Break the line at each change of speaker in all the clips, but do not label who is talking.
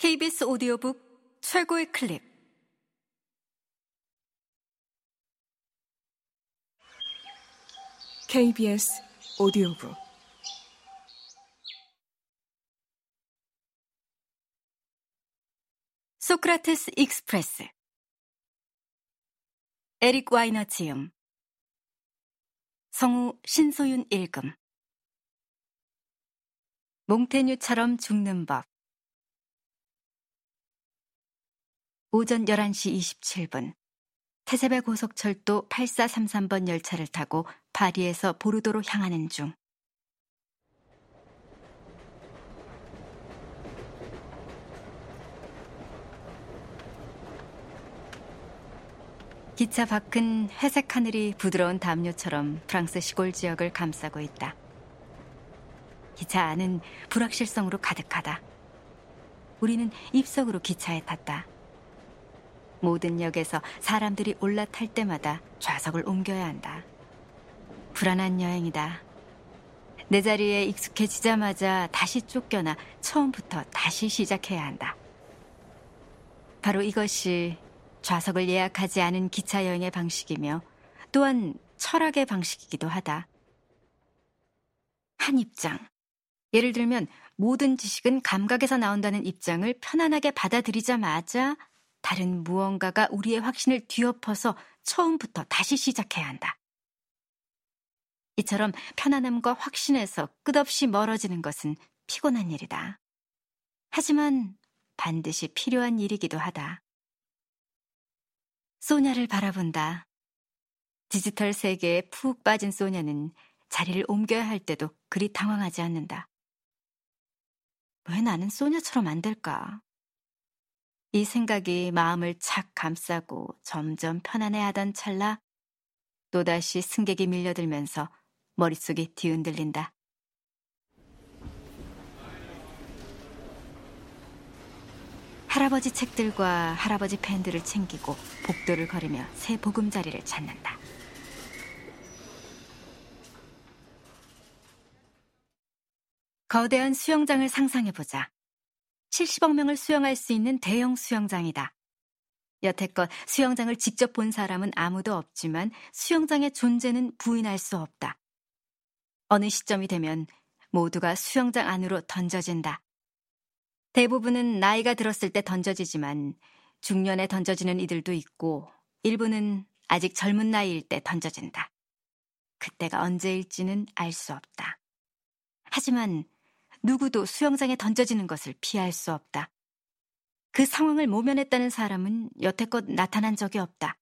KBS 오디오북 최고의 클립.
KBS 오디오북.
소크라테스 익스프레스. 에릭 와이너 지음 성우 신소윤 읽음. 몽테뉴처럼 죽는 법 오전 11시 27분 태세베 고속철도 8433번 열차를 타고 파리에서 보르도로 향하는 중 기차 밖은 회색 하늘이 부드러운 담요처럼 프랑스 시골 지역을 감싸고 있다. 기차 안은 불확실성으로 가득하다. 우리는 입석으로 기차에 탔다. 모든 역에서 사람들이 올라탈 때마다 좌석을 옮겨야 한다. 불안한 여행이다. 내 자리에 익숙해지자마자 다시 쫓겨나 처음부터 다시 시작해야 한다. 바로 이것이 좌석을 예약하지 않은 기차 여행의 방식이며 또한 철학의 방식이기도 하다. 한 입장. 예를 들면 모든 지식은 감각에서 나온다는 입장을 편안하게 받아들이자마자 다른 무언가가 우리의 확신을 뒤엎어서 처음부터 다시 시작해야 한다. 이처럼 편안함과 확신에서 끝없이 멀어지는 것은 피곤한 일이다. 하지만 반드시 필요한 일이기도 하다. 소냐를 바라본다. 디지털 세계에 푹 빠진 소냐는 자리를 옮겨야 할 때도 그리 당황하지 않는다. 왜 나는 소냐처럼 안 될까? 이 생각이 마음을 착 감싸고 점점 편안해하던 찰나 또다시 승객이 밀려들면서 머릿속이 뒤흔들린다. 할아버지 책들과 할아버지 펜들을 챙기고 복도를 걸으며 새 보금자리를 찾는다. 거대한 수영장을 상상해보자. 70억 명을 수영할 수 있는 대형 수영장이다. 여태껏 수영장을 직접 본 사람은 아무도 없지만 수영장의 존재는 부인할 수 없다. 어느 시점이 되면 모두가 수영장 안으로 던져진다. 대부분은 나이가 들었을 때 던져지지만 중년에 던져지는 이들도 있고 일부는 아직 젊은 나이일 때 던져진다. 그때가 언제일지는 알 수 없다. 하지만 누구도 수영장에 던져지는 것을 피할 수 없다. 그 상황을 모면했다는 사람은 여태껏 나타난 적이 없다.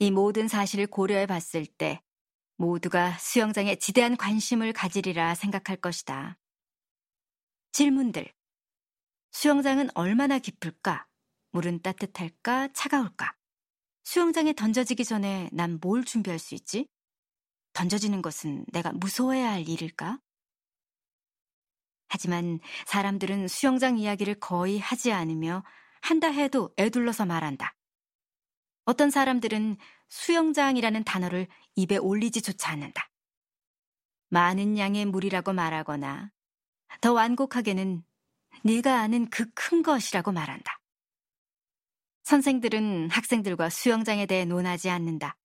이 모든 사실을 고려해 봤을 때 모두가 수영장에 지대한 관심을 가지리라 생각할 것이다. 질문들. 수영장은 얼마나 깊을까? 물은 따뜻할까? 차가울까? 수영장에 던져지기 전에 난 뭘 준비할 수 있지? 던져지는 것은 내가 무서워해야 할 일일까? 하지만 사람들은 수영장 이야기를 거의 하지 않으며 한다 해도 애둘러서 말한다. 어떤 사람들은 수영장이라는 단어를 입에 올리지조차 않는다. 많은 양의 물이라고 말하거나 더 완곡하게는 네가 아는 그 큰 것이라고 말한다. 선생들은 학생들과 수영장에 대해 논하지 않는다.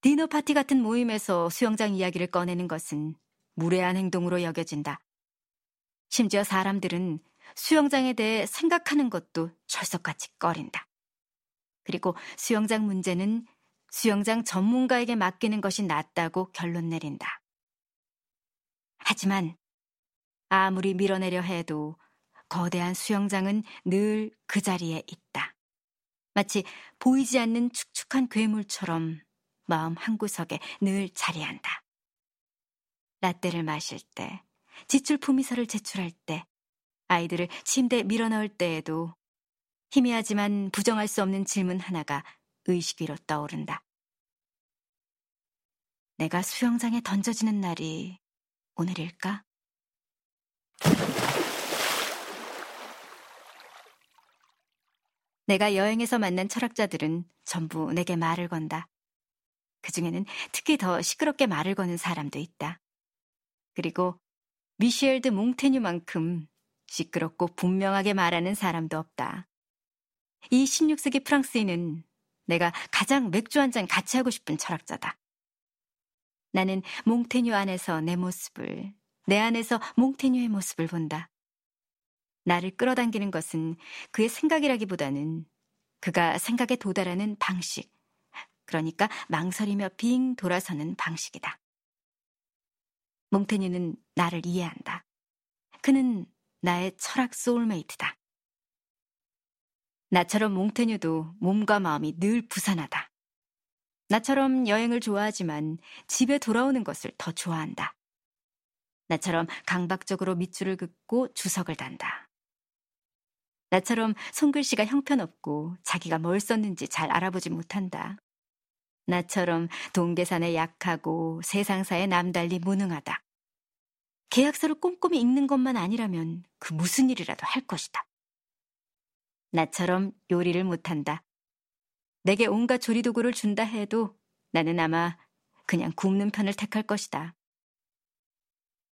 디너 파티 같은 모임에서 수영장 이야기를 꺼내는 것은 무례한 행동으로 여겨진다. 심지어 사람들은 수영장에 대해 생각하는 것도 철석같이 꺼린다. 그리고 수영장 문제는 수영장 전문가에게 맡기는 것이 낫다고 결론 내린다. 하지만 아무리 밀어내려 해도 거대한 수영장은 늘 그 자리에 있다. 마치 보이지 않는 축축한 괴물처럼 마음 한구석에 늘 자리한다. 라떼를 마실 때, 지출 품위서를 제출할 때, 아이들을 침대에 밀어넣을 때에도 희미하지만 부정할 수 없는 질문 하나가 의식 위로 떠오른다. 내가 수영장에 던져지는 날이 오늘일까? 내가 여행에서 만난 철학자들은 전부 내게 말을 건다. 그 중에는 특히 더 시끄럽게 말을 거는 사람도 있다. 그리고 미셸 드 몽테뉴만큼 시끄럽고 분명하게 말하는 사람도 없다. 이 16세기 프랑스인은 내가 가장 맥주 한 잔 같이 하고 싶은 철학자다. 나는 몽테뉴 안에서 내 모습을, 내 안에서 몽테뉴의 모습을 본다. 나를 끌어당기는 것은 그의 생각이라기보다는 그가 생각에 도달하는 방식, 그러니까 망설이며 빙 돌아서는 방식이다. 몽테뉴는 나를 이해한다. 그는 나의 철학 소울메이트다. 나처럼 몽테뉴도 몸과 마음이 늘 부산하다. 나처럼 여행을 좋아하지만 집에 돌아오는 것을 더 좋아한다. 나처럼 강박적으로 밑줄을 긋고 주석을 단다. 나처럼 손글씨가 형편없고 자기가 뭘 썼는지 잘 알아보지 못한다. 나처럼 동계산에 약하고 세상사에 남달리 무능하다. 계약서를 꼼꼼히 읽는 것만 아니라면 그 무슨 일이라도 할 것이다. 나처럼 요리를 못한다. 내게 온갖 조리도구를 준다 해도 나는 아마 그냥 굽는 편을 택할 것이다.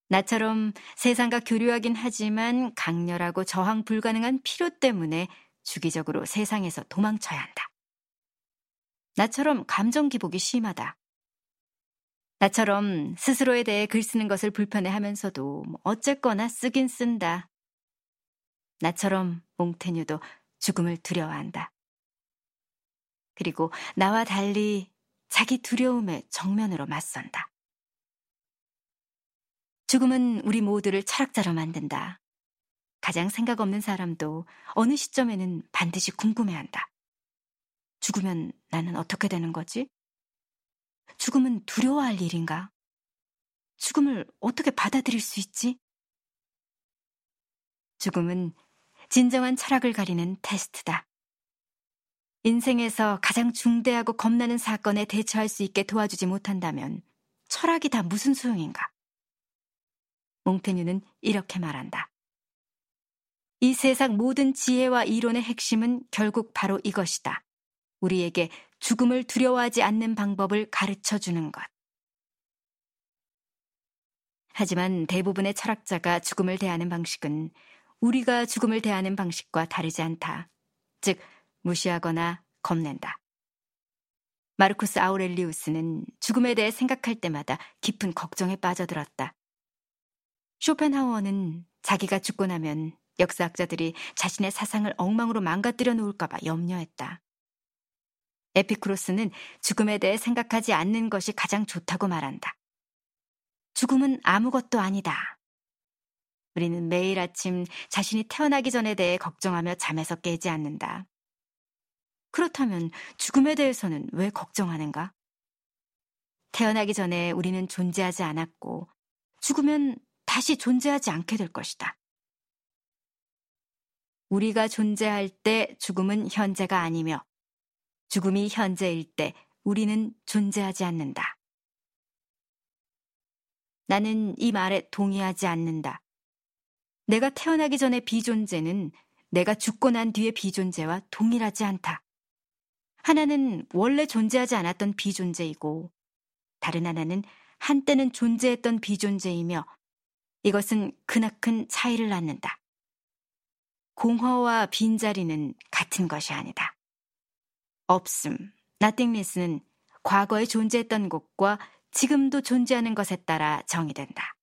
나처럼 세상과 교류하긴 하지만 강렬하고 저항 불가능한 필요 때문에 주기적으로 세상에서 도망쳐야 한다. 나처럼 감정 기복이 심하다. 나처럼 스스로에 대해 글 쓰는 것을 불편해 하면서도 뭐 어쨌거나 쓰긴 쓴다. 나처럼 몽테뉴도 죽음을 두려워한다. 그리고 나와 달리 자기 두려움에 정면으로 맞선다. 죽음은 우리 모두를 철학자로 만든다. 가장 생각 없는 사람도 어느 시점에는 반드시 궁금해한다. 죽으면 나는 어떻게 되는 거지? 죽음은 두려워할 일인가? 죽음을 어떻게 받아들일 수 있지? 죽음은 진정한 철학을 가리는 테스트다. 인생에서 가장 중대하고 겁나는 사건에 대처할 수 있게 도와주지 못한다면 철학이 다 무슨 소용인가? 몽테뉴는 이렇게 말한다. 이 세상 모든 지혜와 이론의 핵심은 결국 바로 이것이다. 우리에게 죽음을 두려워하지 않는 방법을 가르쳐 주는 것. 하지만 대부분의 철학자가 죽음을 대하는 방식은 우리가 죽음을 대하는 방식과 다르지 않다. 즉, 무시하거나 겁낸다. 마르쿠스 아우렐리우스는 죽음에 대해 생각할 때마다 깊은 걱정에 빠져들었다. 쇼펜하우어는 자기가 죽고 나면 역사학자들이 자신의 사상을 엉망으로 망가뜨려 놓을까봐 염려했다. 에피크로스는 죽음에 대해 생각하지 않는 것이 가장 좋다고 말한다. 죽음은 아무것도 아니다. 우리는 매일 아침 자신이 태어나기 전에 대해 걱정하며 잠에서 깨지 않는다. 그렇다면 죽음에 대해서는 왜 걱정하는가? 태어나기 전에 우리는 존재하지 않았고 죽으면 다시 존재하지 않게 될 것이다. 우리가 존재할 때 죽음은 현재가 아니며 죽음이 현재일 때 우리는 존재하지 않는다. 나는 이 말에 동의하지 않는다. 내가 태어나기 전의 비존재는 내가 죽고 난 뒤의 비존재와 동일하지 않다. 하나는 원래 존재하지 않았던 비존재이고, 다른 하나는 한때는 존재했던 비존재이며, 이것은 크나큰 차이를 낳는다. 공허와 빈자리는 같은 것이 아니다. 없음, nothingness는 과거에 존재했던 곳과 지금도 존재하는 것에 따라 정의된다.